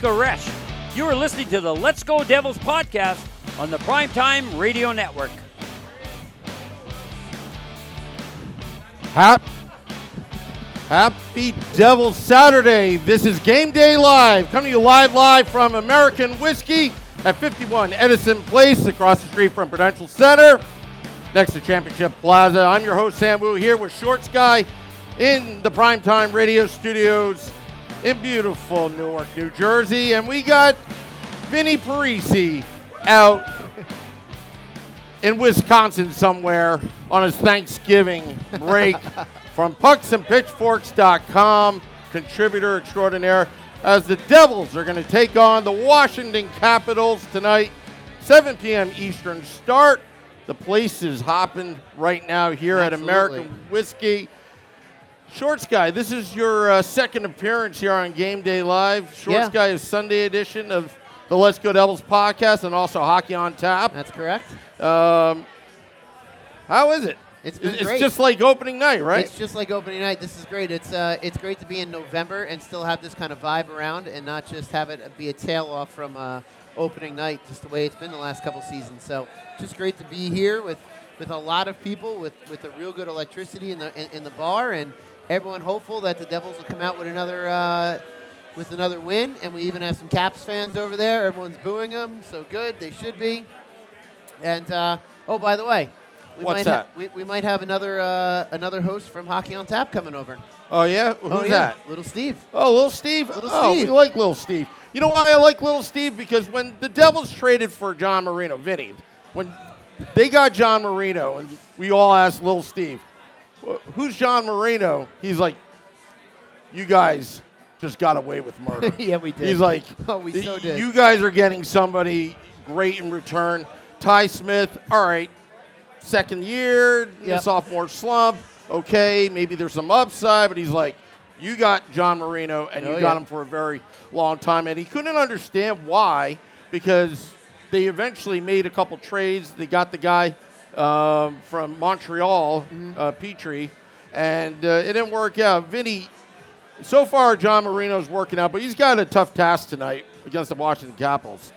Resch. You are listening to the Let's Go Devils podcast on the Primetime Radio Network. Hap- Happy Devil Saturday. This is Game Day Live, coming to you live live from American Whiskey at 51 Edison Place across the street from Prudential Center next to Championship Plaza. I'm your host, Sam Wu, here with Shorts Guy in the Primetime Radio Studios in beautiful Newark, New Jersey. And we got Vinny Parisi out in Wisconsin somewhere on his Thanksgiving break from pucksandpitchforks.com, contributor extraordinaire, as the Devils are going to take on the Washington Capitals tonight, 7 p.m. Eastern start. The place is hopping right now here at American Whiskey. Shorts Guy, this is your uh, second appearance here on Game Day Live. Shorts Yeah. Guy is Sunday edition of the Let's Go Devils podcast and also Hockey on Tap. That's correct. Um, how is it? It's been It's just like opening night, right? It's just like opening night. This is great. It's uh, it's great to be in November and still have this kind of vibe around, and not just have it be a tail off from uh, opening night, just the way it's been the last couple seasons. So, just great to be here with, with a lot of people, with with a real good electricity in the in, in the bar, and everyone hopeful that the Devils will come out with another uh, with another win. And we even have some Caps fans over there. Everyone's booing them, so good. They should be. And uh, oh, by the way. We What's might ha- that? we, we might have another uh, another host from Hockey on Tap coming over. oh yeah, who's oh, yeah. that? Little Steve. Oh, little Steve. Little oh, Steve. we like little Steve. You know why I like little Steve? Because when the Devils traded for John Marino, Vinny, when they got John Marino, and we all asked little Steve, "Wh- "Who's John Marino?" He's like, "You guys just got away with murder." yeah, we did. He's like, oh, we so did. You guys are getting somebody great in return. Ty Smith, all right, second year, Yep. sophomore slump. Okay, maybe there's some upside, but he's like, you got John Marino, and oh, you Oh, got yeah. him for a very long time, and he couldn't understand why because they eventually made a couple trades. They got the guy um, from Montreal, Mm-hmm. uh, Petry, and uh, it didn't work out. Vinny, so far, John Marino's working out, but he's got a tough task tonight against the Washington Capitals.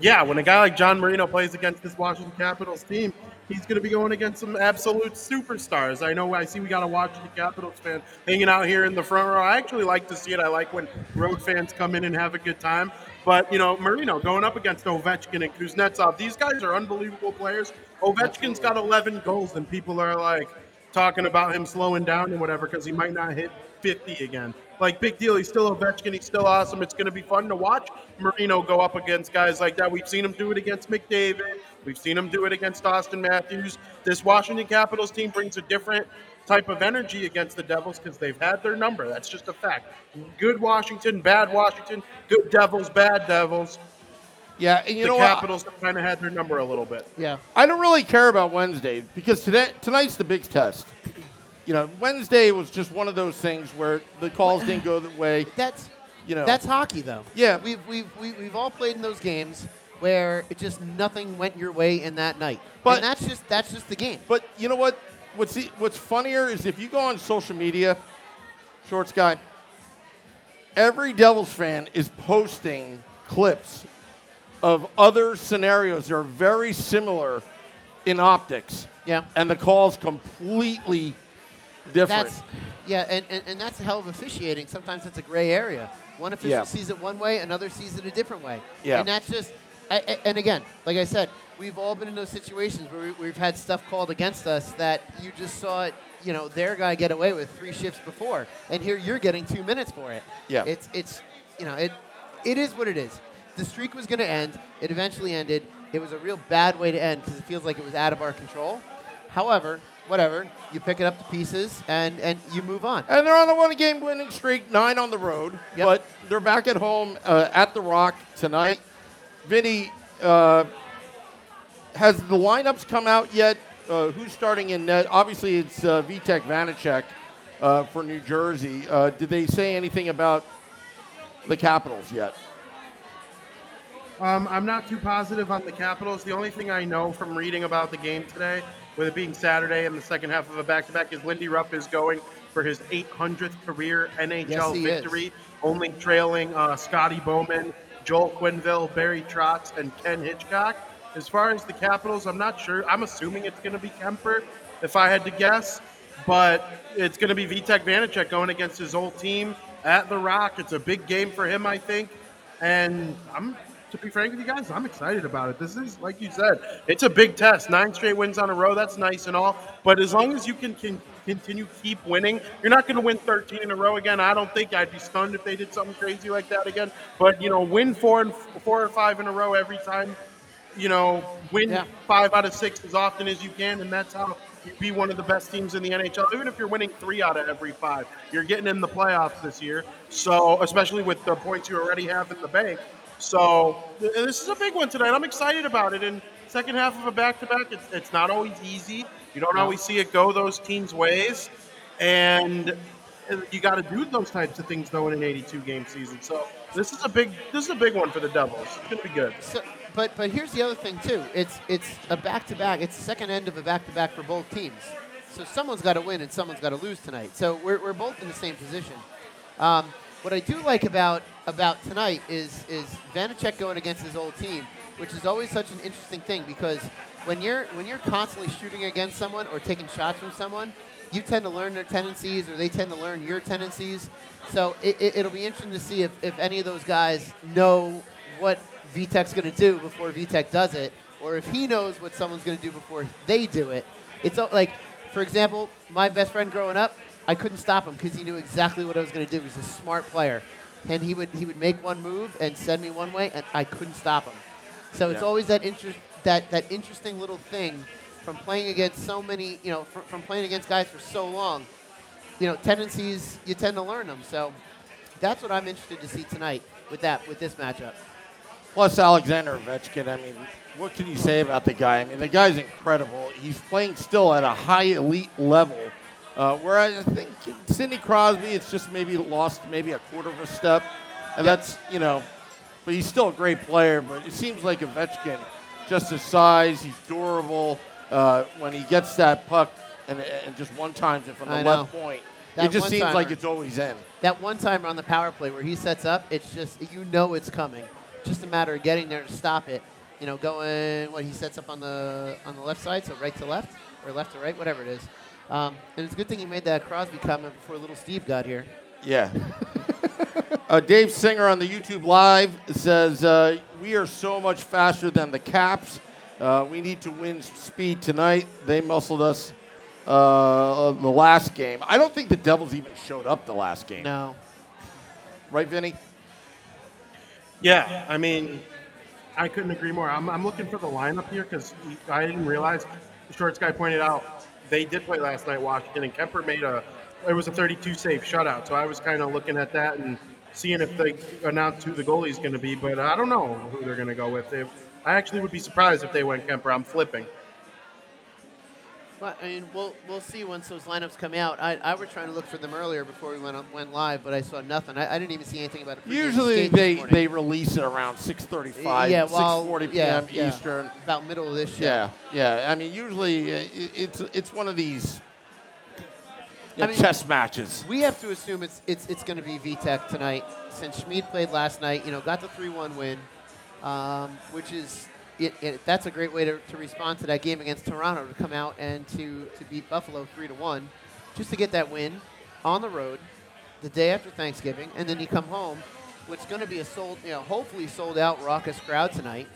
Yeah, when a guy like John Marino plays against this Washington Capitals team, he's going to be going against some absolute superstars. I know I see we got a Washington Capitals fan hanging out here in the front row. I actually like to see it. I like when road fans come in and have a good time. But, you know, Marino going up against Ovechkin and Kuznetsov, these guys are unbelievable players. Ovechkin's got 11 goals, and people are like talking about him slowing down and whatever because he might not hit 50 again. Like, big deal. He's still Ovechkin. He's still awesome. It's going to be fun to watch Marino go up against guys like that. We've seen him do it against McDavid. We've seen him do it against Austin Matthews. This Washington Capitals team brings a different type of energy against the Devils because they've had their number. That's just a fact. Good Washington, bad Washington, good Devils, bad Devils. Yeah, and you the know? Capitals have kind of had their number a little bit. yeah. I don't really care about Wednesday because today tonight's the big test. You know, Wednesday was just one of those things where the calls didn't go the way. That's You know, that's hockey though. Yeah. We've we've we, we've all played in those games where it just nothing went your way in that night. But- and that's just that's just the game. But you know what? What's the, what's funnier is if you go on social media, shorts guy. Every Devils fan is posting clips of other scenarios that are very similar in optics. Yeah. And the calls completely different. That's yeah, and, and, and that's a hell of officiating. Sometimes it's a gray area. One official Yeah. sees it one way, another sees it a different way. Yeah. And that's just, and again, like I said, we've all been in those situations where we, we've had stuff called against us that you just saw it, you know, their guy get away with three shifts before, and here you're getting two minutes for it. Yeah. It's it's, you know, it it is what it is. The streak was going to end. It eventually ended. It was a real bad way to end because it feels like it was out of our control. However, whatever, you pick it up to pieces and and you move on. And they're on a one game winning streak, nine on the road. Yep. But they're back at home uh, at the Rock tonight. Vinny, uh, has the lineups come out yet? Uh, who's starting in net? Obviously, it's uh, Vitek Vanecek uh, for New Jersey. Uh, did they say anything about the Capitals yet? Um, I'm not too positive on the Capitals. The only thing I know from reading about the game today, with it being Saturday and the second half of a back-to-back, is Lindy Ruff is going for his 800th career NHL Yes, he is. victory, only trailing uh, Scotty Bowman, Joel Quenneville, Barry Trotz, and Ken Hitchcock. As far as the Capitals, I'm not sure. I'm assuming it's going to be Kuemper, if I had to guess, but it's going to be Vitek Vanecek going against his old team at the Rock. It's a big game for him, I think, and I'm to be frank with you guys, I'm excited about it. This is, like you said, it's a big test. Nine straight wins on a row, that's nice and all. But as long as you can, can continue keep winning, you're not going to win 13 in a row again. I don't think I'd be stunned if they did something crazy like that again. But you know, win four and four or five in a row every time. You know, win Yeah. five out of six as often as you can, and that's how you be one of the best teams in the NHL. Even if you're winning three out of every five, you're getting in the playoffs this year. So, especially with the points you already have in the bank. So, th- this is a big one tonight. I'm excited about it. And second half of a back-to-back, it's, it's not always easy. You don't always see it go those teams' ways, and you got to do those types of things though in an 82 game season. So This is a big this is a big one for the Devils. It's gonna be good. So, but but here's the other thing too. It's it's a back to back. It's the second end of a back to back for both teams. So someone's got to win and someone's got to lose tonight. So we're, we're both in the same position. Um, what I do like about about tonight is is Vanecek going against his old team, which is always such an interesting thing because when you're when you're constantly shooting against someone or taking shots from someone, you tend to learn their tendencies or they tend to learn your tendencies. So it, it, will be interesting to see if, if any of those guys know what Vitek's going to do before Vitek does it, or if he knows what someone's going to do before they do it. It's like, for example, my best friend growing up, I couldn't stop him because he knew exactly what I was going to do. He's a smart player, and he would he would make one move and send me one way, and I couldn't stop him. So it's Yeah. always that interest that that interesting little thing from playing against so many, you know, fr- from playing against guys for so long. You know, tendencies you tend to learn them. So that's what I'm interested to see tonight with that with this matchup. Plus Alexander Ovechkin. I mean, what can you say about the guy? I mean, the guy's incredible. He's playing still at a high elite level. Uh, whereas I think Sidney Crosby, it's just maybe lost maybe a quarter of a step, and that's you know, but he's still a great player. But it seems like Ovechkin, just his size, he's durable. Uh, when he gets that puck and, and just one times it from the I left know. point, That it just seems like it's always in. That one timer on the power play where he sets up, it's just you know it's coming. Just a matter of getting there to stop it. You know, going what he sets up on the on the left side, so right to left or left to right, whatever it is. Um, and it's a good thing he made that Crosby comment before little Steve got here. Yeah. uh, Dave Singer on the YouTube Live says, uh, We are so much faster than the Caps. Uh, we need to win speed tonight. They muscled us uh, the last game. I don't think the Devils even showed up the last game. No. Right, Vinny? Yeah, I mean, I couldn't agree more. I'm, I'm looking for the lineup here because I didn't realize the shorts guy pointed out they did play last night, Washington, and Kuemper made a it was a 32 save shutout. So I was kind of looking at that and seeing if they announced who the goalie is going to be, but I don't know who they're going to go with. I actually would be surprised if they went Kuemper. I'm flipping. But I mean, we'll we'll see once those lineups come out. I, I was trying to look for them earlier before we went on, went live, but I saw nothing. I, I didn't even see anything about it. Usually they, they release it around 6.35, yeah, well, 6.40 yeah, p.m. yeah. Eastern. about middle of this show. Yeah, yeah. I mean, usually uh, it, it's, it's one of these know, I mean- chess matches. We have to assume it's it's it's going to be Vitek tonight since Schmid played last night. You know, got the three-one win, um, which is it, it, that's a great way to, to respond to that game against Toronto to come out and to to beat Buffalo three to one, just to get that win on the road the day after Thanksgiving, and then you come home. which is going to be a sold, you know, hopefully sold out raucous crowd tonight.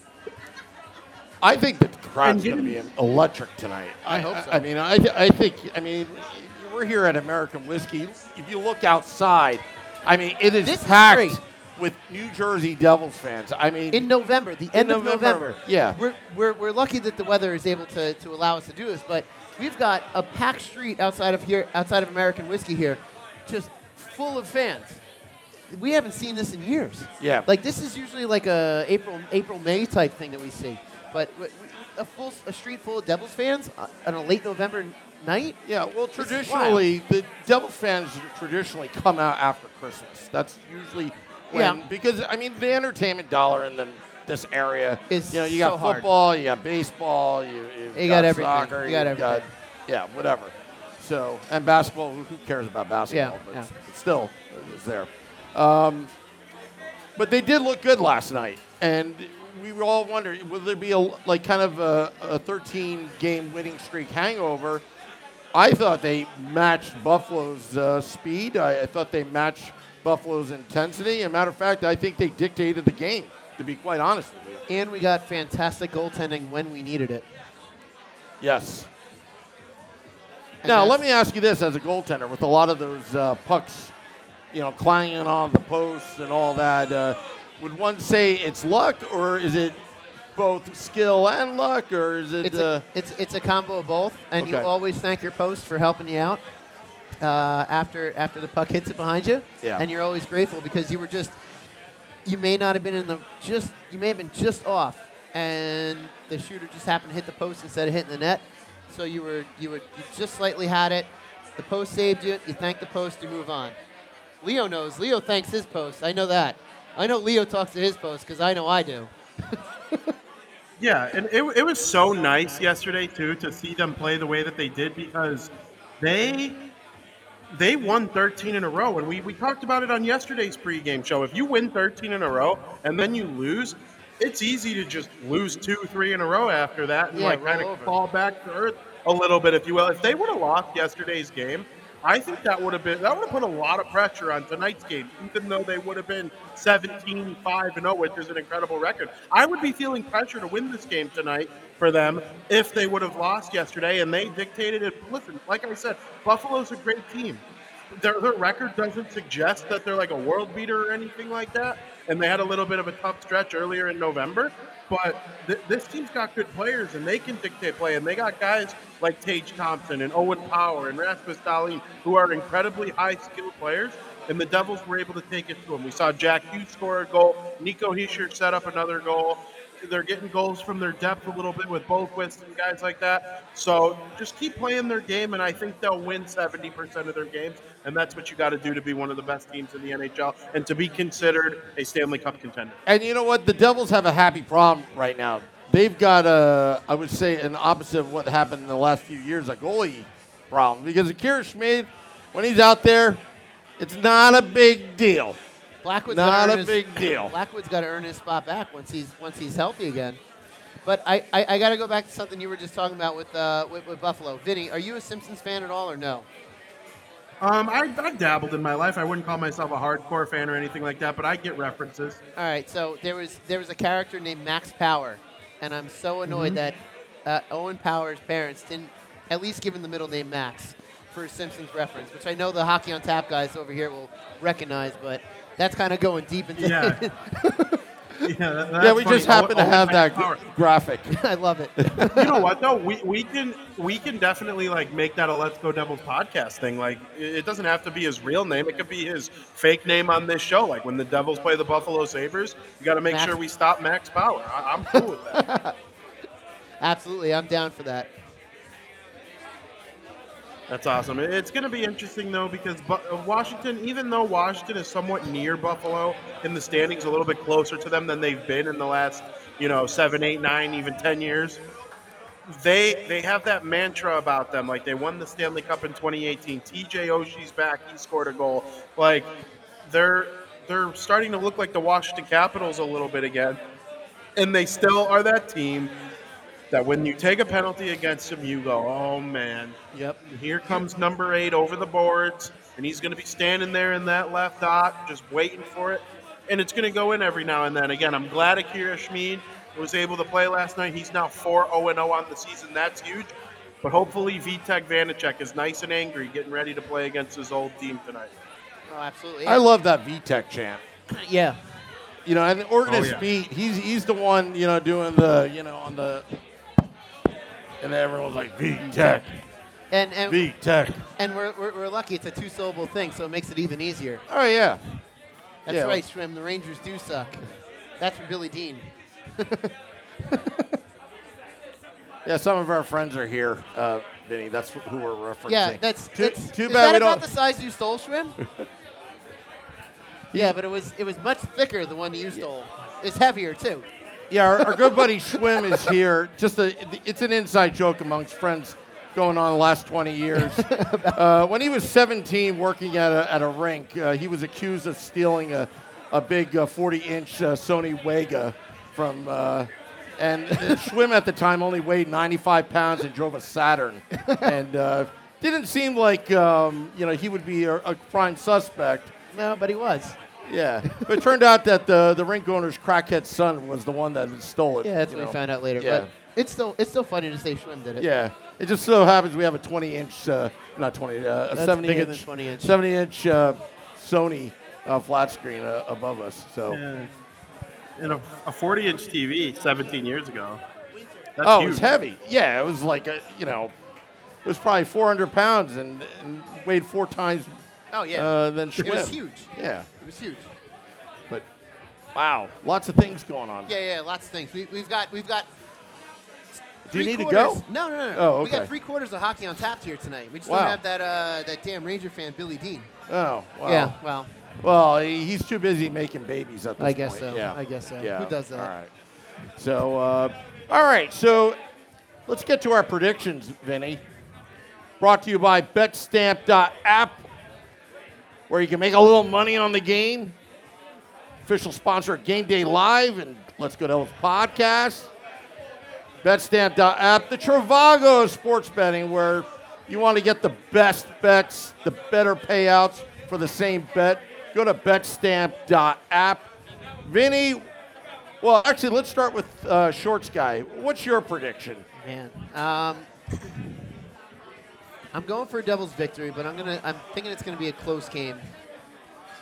I think the crowd's And going to be electric tonight. I hope so. I mean, I, th- I think, I mean, we're here at American Whiskey. If you look outside, I mean, it is This is packed great. With New Jersey Devils fans. I mean, in November, the end of November, November. yeah. We're, we're, we're lucky that the weather is able to, to allow us to do this, but we've got a packed street outside of here, outside of American Whiskey here, just full of fans. We haven't seen this in years. Yeah. Like this is usually like a April April May type thing that we see, but a full a street full of Devils fans uh, on a late November night. yeah, well, traditionally, the Devils fans traditionally come out after Christmas. That's usually when, Yeah. because, I mean, the entertainment dollar in the, this area Is you know, you so got hard. football, you got baseball, you, You got everything. soccer, You got everything. yeah, whatever. So, and basketball, who who cares about basketball? Yeah, but yeah. still, it's there. Um, but they did look good last night, and we were all wondering, will there be a like kind of a, a 13 game winning streak hangover? I thought they matched Buffalo's uh, speed. I, I thought they matched Buffalo's intensity. As a matter of fact, I think they dictated the game. To be quite honest with you. And we got fantastic goaltending when we needed it. Yes. And Now, let me ask you this: as a goaltender, with a lot of those uh, pucks, you know, clanging on the posts and all that, uh, would one say it's luck, or is it both skill and luck, or is it? It's uh, a, it's it's a combo of both, and you always thank your post for helping you out uh, after after the puck hits it behind you. Yeah. And you're always grateful because you were just you may not have been in the just you may have been just off, and the shooter just happened to hit the post instead of hitting the net. So you were you were you just slightly had it. The post saved you. You thank the post. You move on. Leo knows. Leo thanks his post. I know that. I know Leo talks to his post because I know I do. Yeah, and it, it was so nice yesterday too to see them play the way that they did because they they won 13 in a row, and we, we talked about it on yesterday's pregame show. If you win 13 in a row and then you lose, it's easy to just lose two, three in a row after that and Yeah, like kind of over. fall back to earth a little bit, if you will. If they would have lost yesterday's game, I think that would have been that would have put a lot of pressure on tonight's game, even though they would have been 17 5 and 0, which is an incredible record. I would be feeling pressure to win this game tonight for them if they would have lost yesterday and they dictated it. Listen, like I said, Buffalo's a great team. Their, their record doesn't suggest that they're like a world beater or anything like that. And they had a little bit of a tough stretch earlier in November. But th- this team's got good players and they can dictate play. And they got guys like Tage Thompson and Owen Power and Rasmus Dahlin who are incredibly high skilled players. And the Devils were able to take it to them. We saw Jack Hughes score a goal. Nico Hischier set up another goal. They're getting goals from their depth a little bit with Boqvist and guys like that. So just keep playing their game, and I think they'll win 70% of their games. And that's what you got to do to be one of the best teams in the NHL and to be considered a Stanley Cup contender. And you know what? The Devils have a happy problem right now. They've got a, I would say, an opposite of what happened in the last few years, a goalie problem. Because Akira Schmid, when he's out there, it's not a big deal. Blackwood's Not a his- big deal. Blackwood's got to earn his spot back once he's once he's healthy again. But I, I, I got to go back to something you were just talking about with, uh, with with Buffalo. Vinny, are you a Simpsons fan at all or no? Um, I, I dabbled in my life. I wouldn't call myself a hardcore fan or anything like that, but I get references. All right, so there was there was a character named Max Power, and I'm so annoyed Mhm. that uh, Owen Power's parents didn't at least give him the middle name Max for Simpsons reference, which I know the Hockey on Tap guys over here will recognize, but that's kind of going deep into Yeah. Yeah, yeah, we funny. just happen to Owen- have that Power. graphic. I love it. you know what though? We, we can we can definitely like make that a Let's Go Devils podcast thing. Like it it doesn't have to be his real name. It could be his fake name on this show. Like when the Devils play the Buffalo Sabres, you got to make Max- sure we stop Max Power. I, I'm cool with that. Absolutely, I'm down for that. That's awesome. It's going to be interesting though because uh, Washington, even though Washington is somewhat near Buffalo in the standings, a little bit closer to them than they've been in the last, you know, seven, eight, nine, even ten years. They they have that mantra about them. Like they won the Stanley Cup in 2018. TJ Oshie's back. He scored a goal. Like they're they're starting to look like the Washington Capitals a little bit again, and they still are that team that when you take a penalty against him, you go, oh man. Yep. Here comes number eight over the boards, and he's going to be standing there in that left dot, just waiting for it. And it's going to go in every now and then. Again, I'm glad Akira Schmid was able to play last night. He's now 4 0 0 on the season. That's huge. But hopefully, Vitek Vanecek is nice and angry, getting ready to play against his old team tonight. Oh, absolutely. I love that Vitek chant. Yeah. You know, and the organist Oh, yeah. beat, he's he's the one, you know, doing the, you know, on the, and everyone's like, Vitek, And and Vitek. and we're, we're, we're lucky it's a two syllable thing, so it makes it even easier. Oh, yeah. That's Yeah. right, Shrim. The Rangers do suck. That's for Billy Dean. Yeah, some of our friends are here, uh, Vinny. That's who we're referencing. Yeah, that's, too, that's too is bad that we about don't. the size you stole, Shrim? yeah, but it was it was much thicker than the one you stole. It's heavier too. Yeah, our, our good buddy Schwim is here. Just a, it's an inside joke amongst friends going on the last 20 years. uh, when he was 17, working at a, at a rink, uh, he was accused of stealing a, a big 40-inch uh, Sony Wega from. Uh, and uh, Schwim at the time only weighed 95 pounds and drove a Saturn, and uh, didn't seem like um, you know he would be a, a prime suspect. No, but he was. Yeah, but it turned out that the the rink owner's crackhead son was the one that stole it. Yeah, that's what know. we found out later. Yeah. But it's still it's still funny to say Schwim did it. Yeah, it just so happens we have a 20 inch, uh, not 20, uh, a That's 70 bigger inch, than 20 inch. 70 inch uh, Sony uh, flat screen uh, above us. So Yeah. And a, a 40 inch TV 17 years ago. That's oh, huge. it was heavy. Yeah, it was like a, you know, it was probably 400 pounds and, and weighed four times. Oh yeah. Uh, than it was huge. Yeah, It was huge. but wow, lots of things going on. Yeah, yeah, lots of things. We, we've got we've got. Do you three need to go? No, no, no. no. Oh, We got three quarters of hockey on tap here tonight. We just Wow. don't have that uh, that damn Ranger fan Billy Dean. Oh, wow. Yeah, well, Well, he's too busy making babies at this I guess point. so. Yeah. I guess so. Yeah. Who does that? All right. So, uh, all right. So, let's get to our predictions, Vinny. Brought to you by BetStamp.app, where you can make a little money on the game. Official sponsor of Game Day Live and Let's Go Devils podcast. BetStamp.app, the Trivago sports betting, where you want to get the best bets, the better payouts for the same bet. Go to BetStamp.app. Vinny, well, actually, let's start with uh, Shorts Guy. What's your prediction? Man, um, I'm going for a Devils victory, but I'm gonna. I'm thinking it's gonna be a close game.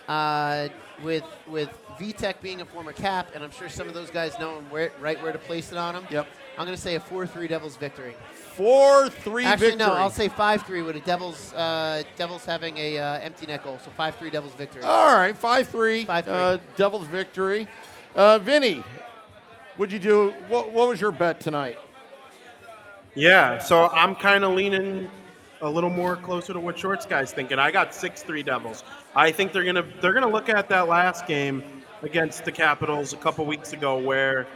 Uh, with with Vitek being a former cap, and I'm sure some of those guys know where right where to place it on him. Yep. I'm gonna say a four-three Devils victory. Four three Actually, victory. no, I'll say five-three with a Devils uh, Devils having a uh, empty net goal. So five-three Devils victory. All right, five three. 5-3. Uh, Devils victory. Uh, Vinny, what'd you do? What, what was your bet tonight? Yeah, so I'm kind of leaning a little more closer to what Shorts guy's thinking. I got six three Devils. I think they're gonna they're gonna look at that last game against the Capitals a couple weeks ago where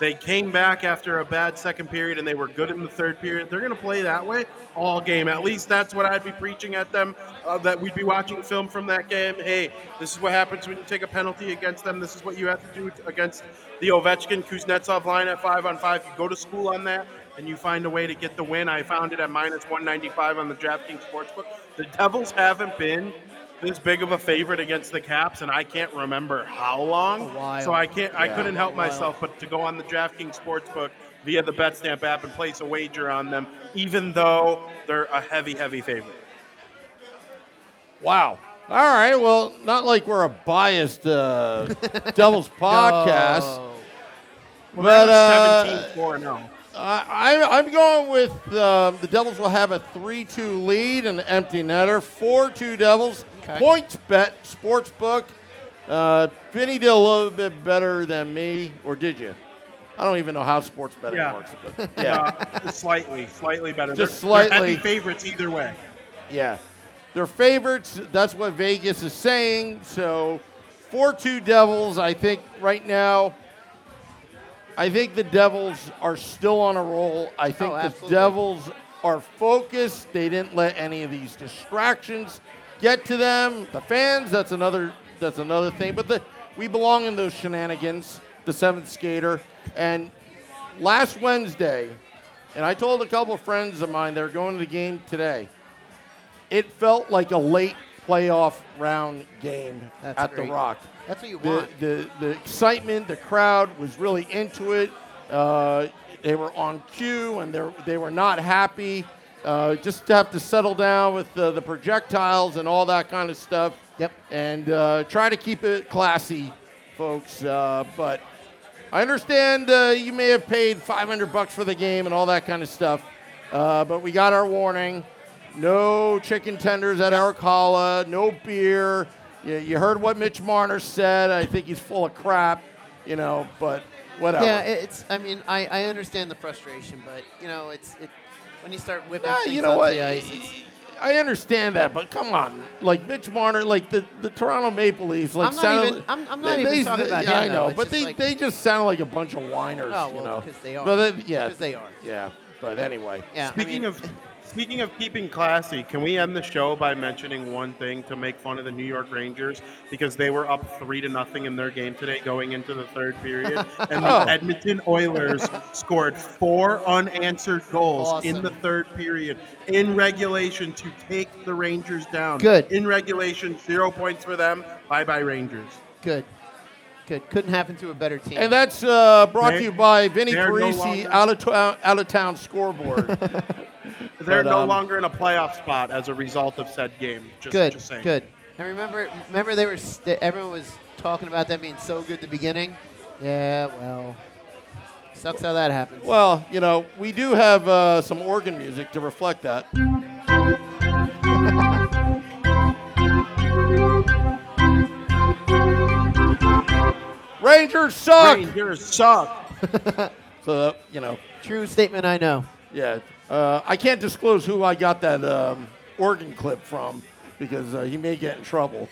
they came back after a bad second period and they were good in the third period. They're gonna play that way all game. At least that's what I'd be preaching at them. Uh, that we'd be watching film from that game. Hey, this is what happens when you take a penalty against them. This is what you have to do against the Ovechkin Kuznetsov line at five on five. You go to school on that and you find a way to get the win. I found it at minus 195 on the DraftKings Sportsbook. The Devils haven't been this big of a favorite against the Caps, and I can't remember how long. So I can't. I Yeah, couldn't help myself but to go on the DraftKings Sportsbook via the BetStamp app and place a wager on them, even though they're a heavy, heavy favorite. Wow. All right. Well, not like we're a biased uh, Devils podcast, No. but uh, 17 4 0. I, I- I'm going with um, the Devils will have a 3 2 lead and an empty netter. 4 2 Devils. Okay. Points bet, sports book. Uh, Vinny did a little bit better than me, or did you? I don't even know how sports betting Yeah. works. But yeah. Uh, slightly, slightly better. Just They're- they're slightly. favorites either way. Yeah. They're favorites. That's what Vegas is saying. So 4 2 Devils, I think right now, I think the Devils are still on a roll. I oh, think Oh, the. Devils are focused. They didn't let any of these distractions get to them. The fans, that's another that's another thing. But the, we belong in those shenanigans, the seventh skater. And last Wednesday, and I told a couple of friends of mine they're going to the game today, it felt like a late playoff round game That's at great. the Rock. That's what you The, want. the, the excitement, the crowd was really into it. Uh, they were on cue and they they were not happy. Uh, just to have to settle down with the, the projectiles and all that kind of stuff. Yep. And uh, try to keep it classy, folks. Uh, but I understand uh, you may have paid 500 bucks for the game and all that kind of stuff. Uh, but we got our warning. No chicken tenders at our Arcala, no beer. You, you heard what Mitch Marner said. I think he's full of crap, you know, but whatever. Yeah, it's. I mean, I, I understand the frustration, but you know, it's it when you start whipping Yeah, things you know off what? the ice. It's, I understand that, but come on, like Mitch Marner, like the, the Toronto Maple Leafs, like I'm not sounded- even- I'm- I'm not they- even they- talking about yeah, him, I know, but just they, like- they just sound like a bunch of whiners. Oh, you well, know? because they are. But they, yeah, Because they are. Yeah, but anyway. yeah. I Speaking mean, of speaking of keeping classy, can we end the show by mentioning one thing to make fun of the New York Rangers because they were up three to nothing in their game today going into the third period, and Oh. the Edmonton Oilers scored four unanswered goals in the third period in regulation to take the Rangers down. Good. in regulation, zero points for them. Bye bye Rangers. good, good. Couldn't happen to a better team. And that's uh, brought They- to you by Vinny they're no out of town, out of town scoreboard. They're But, no um, longer in a playoff spot as a result of said game. Just, good, just saying. good. And remember, remember they were st- everyone was talking about them being so good at the beginning. Yeah, well, sucks how that happens. well, you know, we do have uh, some organ music to reflect that. Rangers suck. Rangers suck. So you know, True statement. I know. yeah. Uh, I can't disclose who I got that um, organ clip from because uh, he may get in trouble.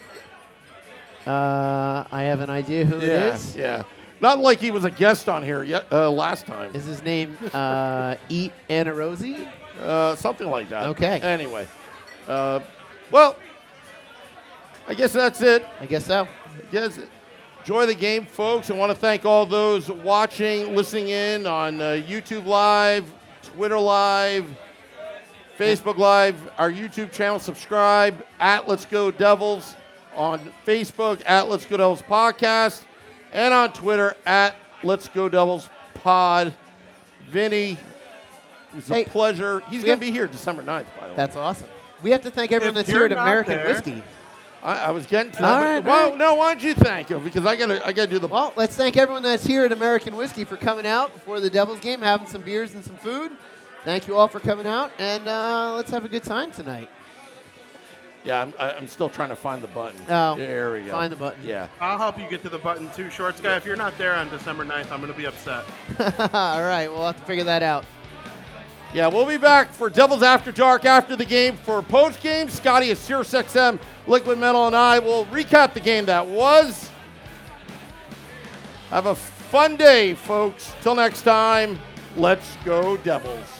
Uh, I have an idea who it Yeah, is. yeah. Not like he was a guest on here yet uh, last time. Is his name uh, Eat Anna Rosie? Uh, something like that. Okay. Anyway, uh, well, I guess that's it. I guess so. Yes. Enjoy the game, folks. I want to thank all those watching, listening in on uh, YouTube Live, Twitter Live, Facebook Live, our YouTube channel. Subscribe at Let's Go Devils on Facebook at Let's Go Devils Podcast and on Twitter at Let's Go Devils Pod. Vinny, it was a pleasure. He's going to be here December 9th, by the way. That's awesome. We have to thank everyone If that's here at American there- Whiskey. I, I was getting to that. right, but- well, all right. no, why don't you thank him? Because I gotta, I gotta do the. Well, let's thank everyone that's here at American Whiskey for coming out before the Devils game, having some beers and some food. Thank you all for coming out, and uh, let's have a good time tonight. Yeah, I'm, I- I'm still trying to find the button. Oh, there we go. find the button. Yeah. I'll help you get to the button too, Shorts guy. If you're not there on December 9th, I'm going to be upset. all right, we'll have to figure that out. Yeah, we'll be back for Devils After Dark after the game. For post game, Scotty of Sirius XM, Liquid Metal, and I will recap the game that was. Have a fun day, folks. Till next time, let's go, Devils.